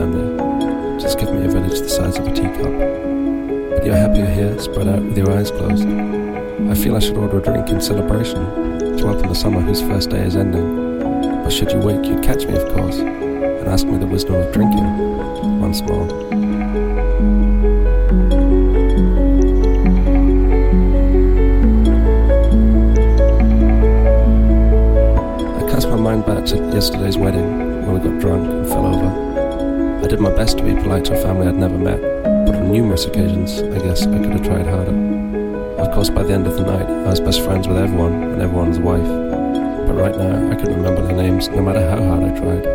family? Just give me a village the size of a teacup. But you're happier here, spread out with your eyes closed. I feel I should order a drink in celebration to welcome the summer whose first day is ending. But should you wake, you'd catch me, of course, and ask me the wisdom of drinking once more. I cast my mind back to yesterday's wedding when we got drunk and fell over. I did my best to be polite to a family I'd never met, but on numerous occasions, I guess I could have tried harder. Of course, by the end of the night, I was best friends with everyone and everyone's wife. But right now, I couldn't remember their names, no matter how hard I tried.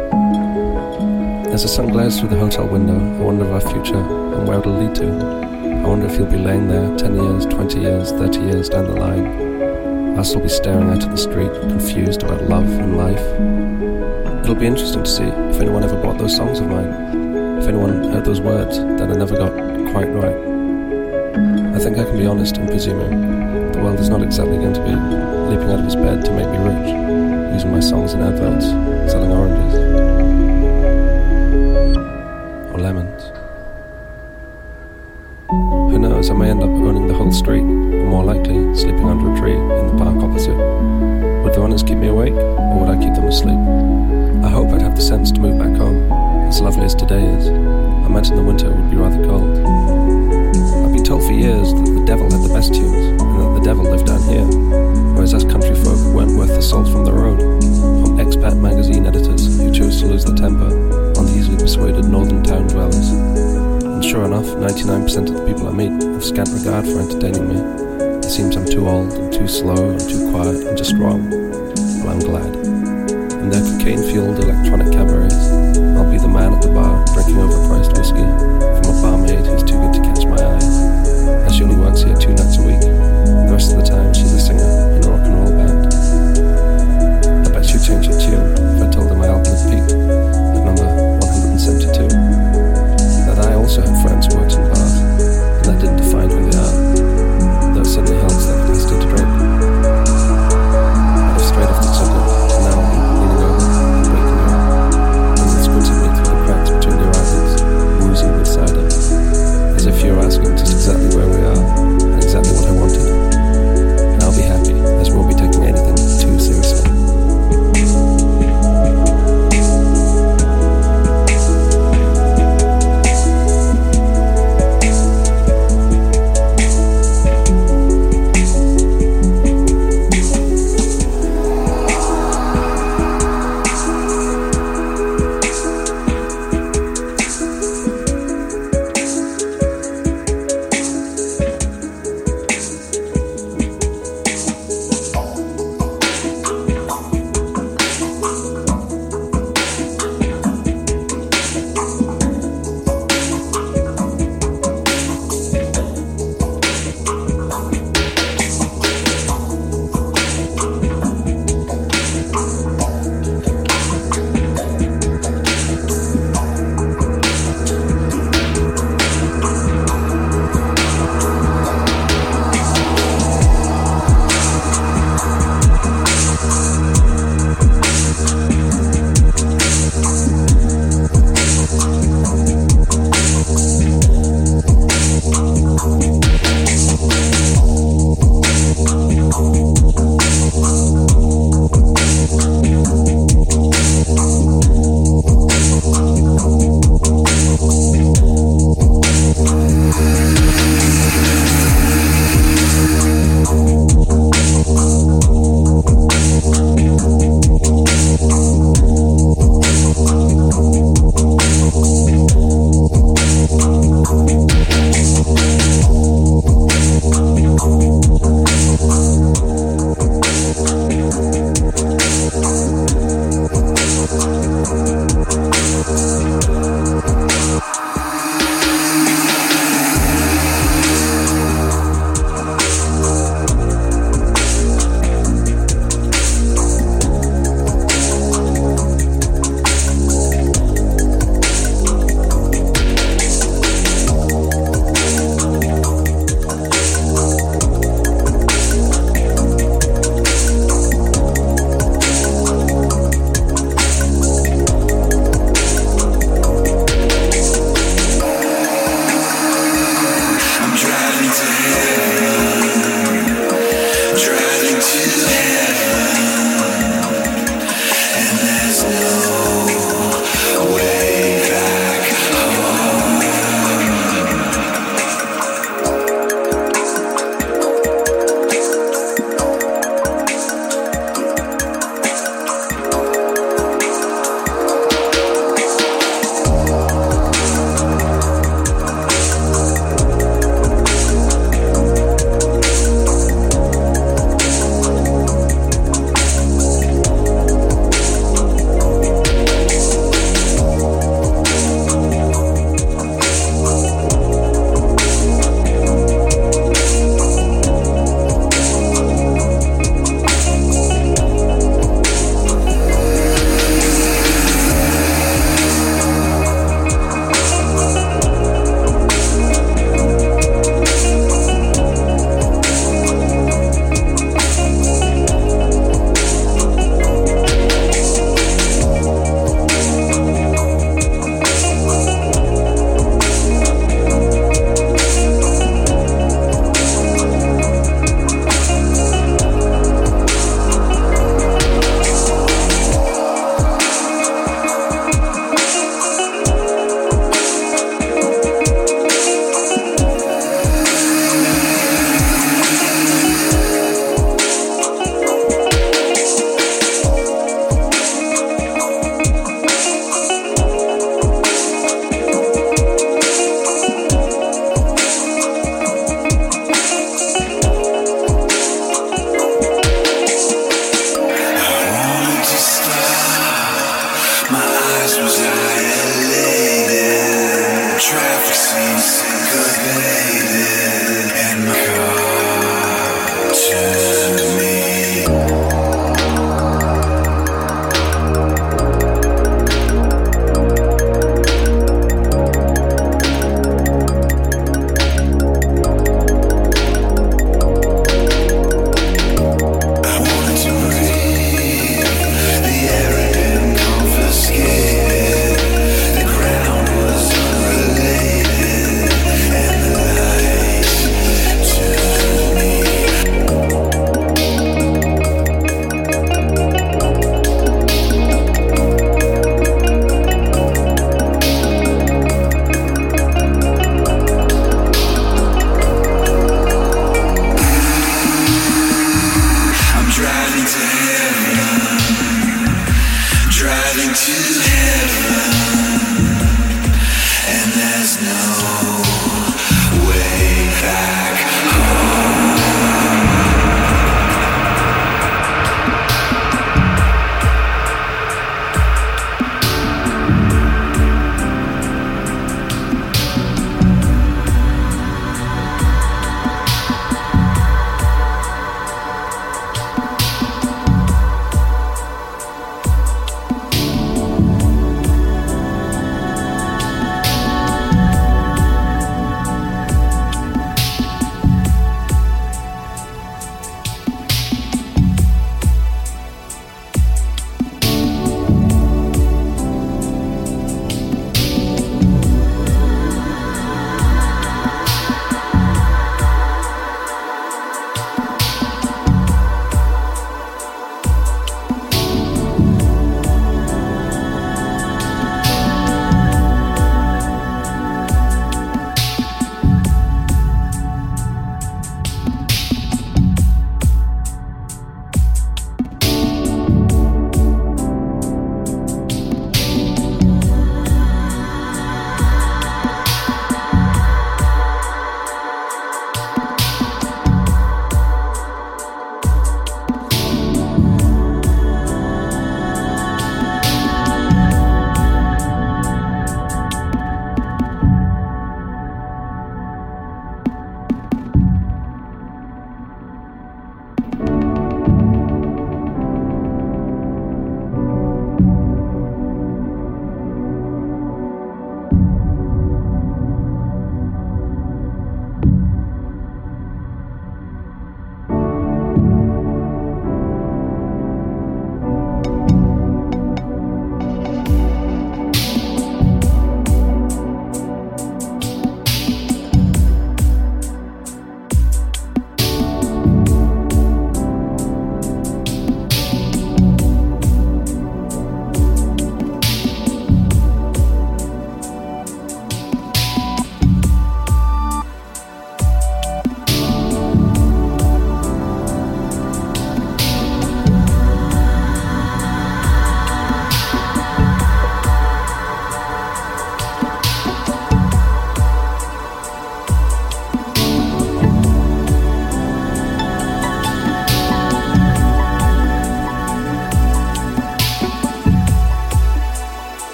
As the sun glares through the hotel window, I wonder of our future and where it'll lead to. I wonder if you'll be laying there 10 years, 20 years, 30 years down the line. I'll still be staring out at the street, confused about love and life. It'll be interesting to see if anyone ever bought those songs of mine, if anyone heard those words that I never got quite right. I think I can be honest in presuming the world is not exactly going to be leaping out of its bed to make me rich, using my songs in adverts, selling oranges or lemons. Who knows, I may end up owning the whole street, or more likely, sleeping under a tree in the park opposite. Would the owners keep me awake, or would I keep them asleep? I hope I'd have the sense to move back home, as lovely as today is. I imagine the winter would be rather cold. I've been told for years that the devil had the best tunes, and that the devil lived down here, whereas us country folk weren't worth the salt from the road, from expat magazine editors who chose to lose their temper on easily persuaded northern town dwellers. And sure enough, 99% of the people I meet have scant regard for entertaining me. It seems I'm too old and too slow and too quiet and just wrong. Well, I'm glad. And their cocaine-fueled electronic cabarets, man at the bar drinking overpriced whiskey from a barmaid who's too good to catch my eye. As she only works here two nights